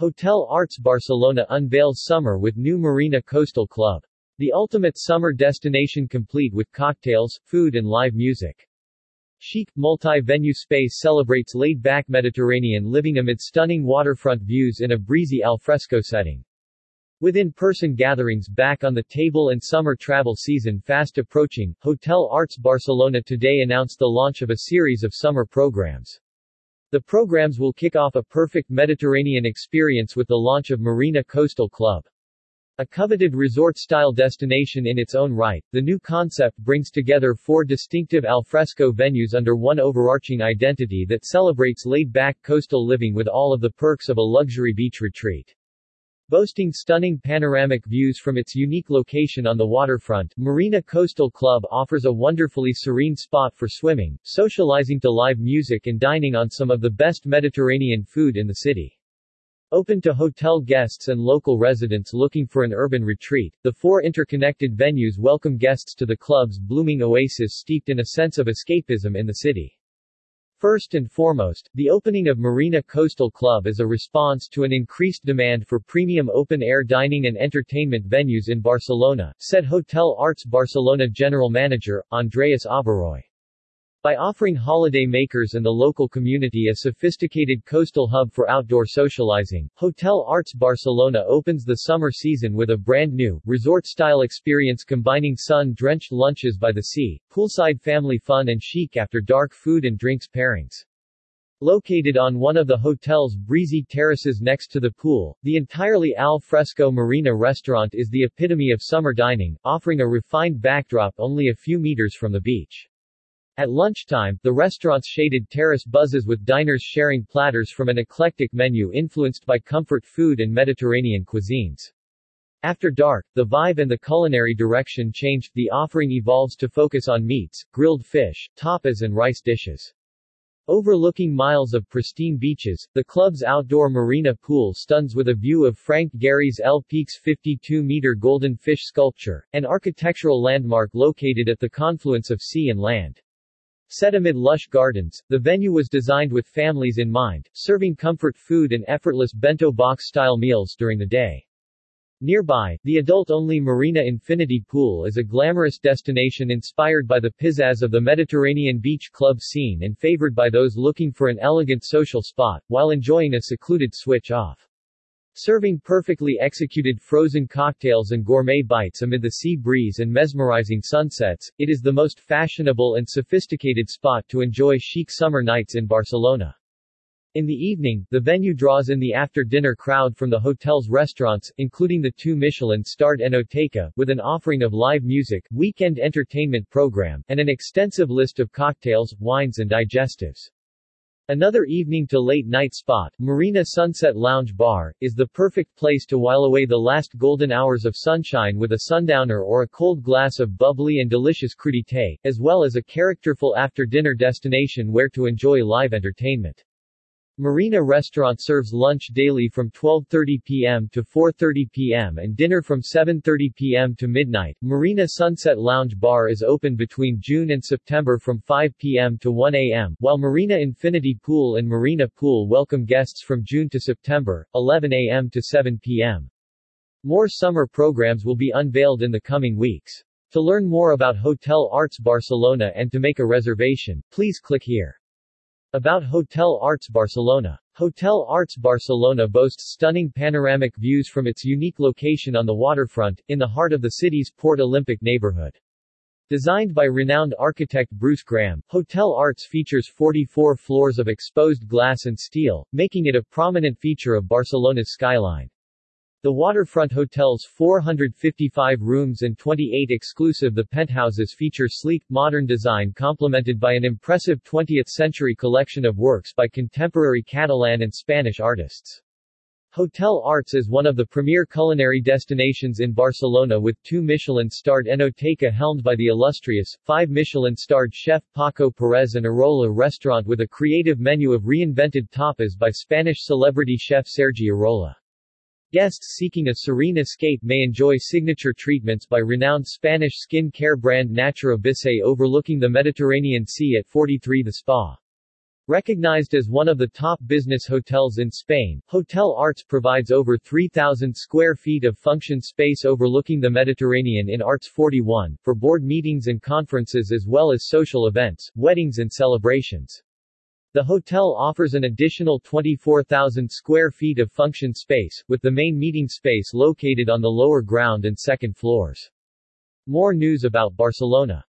Hotel Arts Barcelona unveils summer with new Marina Coastal Club. The ultimate summer destination complete with cocktails, food and live music. Chic, multi-venue space celebrates laid-back Mediterranean living amid stunning waterfront views in a breezy alfresco setting. With in-person gatherings back on the table and summer travel season fast approaching, Hotel Arts Barcelona today announced the launch of a series of summer programs. The programs will kick off a perfect Mediterranean experience with the launch of Marina Coastal Club. A coveted resort-style destination in its own right, the new concept brings together four distinctive alfresco venues under one overarching identity that celebrates laid-back coastal living with all of the perks of a luxury beach retreat. Boasting stunning panoramic views from its unique location on the waterfront, Marina Coastal Club offers a wonderfully serene spot for swimming, socializing to live music and dining on some of the best Mediterranean food in the city. Open to hotel guests and local residents looking for an urban retreat, the four interconnected venues welcome guests to the club's blooming oasis steeped in a sense of escapism in the city. First and foremost, the opening of Marina Coastal Club is a response to an increased demand for premium open-air dining and entertainment venues in Barcelona, said Hotel Arts Barcelona General Manager, Andreas Abaroy. By offering holiday makers and the local community a sophisticated coastal hub for outdoor socializing, Hotel Arts Barcelona opens the summer season with a brand new, resort-style experience combining sun-drenched lunches by the sea, poolside family fun and chic after dark food and drinks pairings. Located on one of the hotel's breezy terraces next to the pool, the entirely al fresco marina restaurant is the epitome of summer dining, offering a refined backdrop only a few meters from the beach. At lunchtime, the restaurant's shaded terrace buzzes with diners sharing platters from an eclectic menu influenced by comfort food and Mediterranean cuisines. After dark, the vibe and the culinary direction change, the offering evolves to focus on meats, grilled fish, tapas and rice dishes. Overlooking miles of pristine beaches, the club's outdoor marina pool stuns with a view of Frank Gehry's El Peix 52-meter golden fish sculpture, an architectural landmark located at the confluence of sea and land. Set amid lush gardens, the venue was designed with families in mind, serving comfort food and effortless bento box-style meals during the day. Nearby, the adult-only Marina Infinity Pool is a glamorous destination inspired by the pizzazz of the Mediterranean beach club scene and favored by those looking for an elegant social spot, while enjoying a secluded switch-off. Serving perfectly executed frozen cocktails and gourmet bites amid the sea breeze and mesmerizing sunsets, it is the most fashionable and sophisticated spot to enjoy chic summer nights in Barcelona. In the evening, the venue draws in the after-dinner crowd from the hotel's restaurants, including the two Michelin-starred Enoteca, with an offering of live music, weekend entertainment program, and an extensive list of cocktails, wines and digestives. Another evening to late night spot, Marina Sunset Lounge Bar, is the perfect place to while away the last golden hours of sunshine with a sundowner or a cold glass of bubbly and delicious crudité, as well as a characterful after-dinner destination where to enjoy live entertainment. Marina Restaurant serves lunch daily from 12:30 p.m. to 4:30 p.m. and dinner from 7:30 p.m. to midnight. Marina Sunset Lounge Bar is open between June and September from 5 p.m. to 1 a.m., while Marina Infinity Pool and Marina Pool welcome guests from June to September, 11 a.m. to 7 p.m. More summer programs will be unveiled in the coming weeks. To learn more about Hotel Arts Barcelona and to make a reservation, please click here. About Hotel Arts Barcelona. Hotel Arts Barcelona boasts stunning panoramic views from its unique location on the waterfront, in the heart of the city's Port Olympic neighborhood. Designed by renowned architect Bruce Graham, Hotel Arts features 44 floors of exposed glass and steel, making it a prominent feature of Barcelona's skyline. The waterfront hotel's 455 rooms and 28 exclusive the penthouses feature sleek, modern design complemented by an impressive 20th-century collection of works by contemporary Catalan and Spanish artists. Hotel Arts is one of the premier culinary destinations in Barcelona with two Michelin-starred Enoteca helmed by the illustrious, five Michelin-starred chef Paco Perez and Arola restaurant with a creative menu of reinvented tapas by Spanish celebrity chef Sergi Arola. Guests seeking a serene escape may enjoy signature treatments by renowned Spanish skin care brand Natura Bissé overlooking the Mediterranean Sea at 43 The Spa. Recognized as one of the top business hotels in Spain, Hotel Arts provides over 3,000 square feet of function space overlooking the Mediterranean in Arts 41, for board meetings and conferences as well as social events, weddings and celebrations. The hotel offers an additional 24,000 square feet of function space, with the main meeting space located on the lower ground and second floors. More news about Barcelona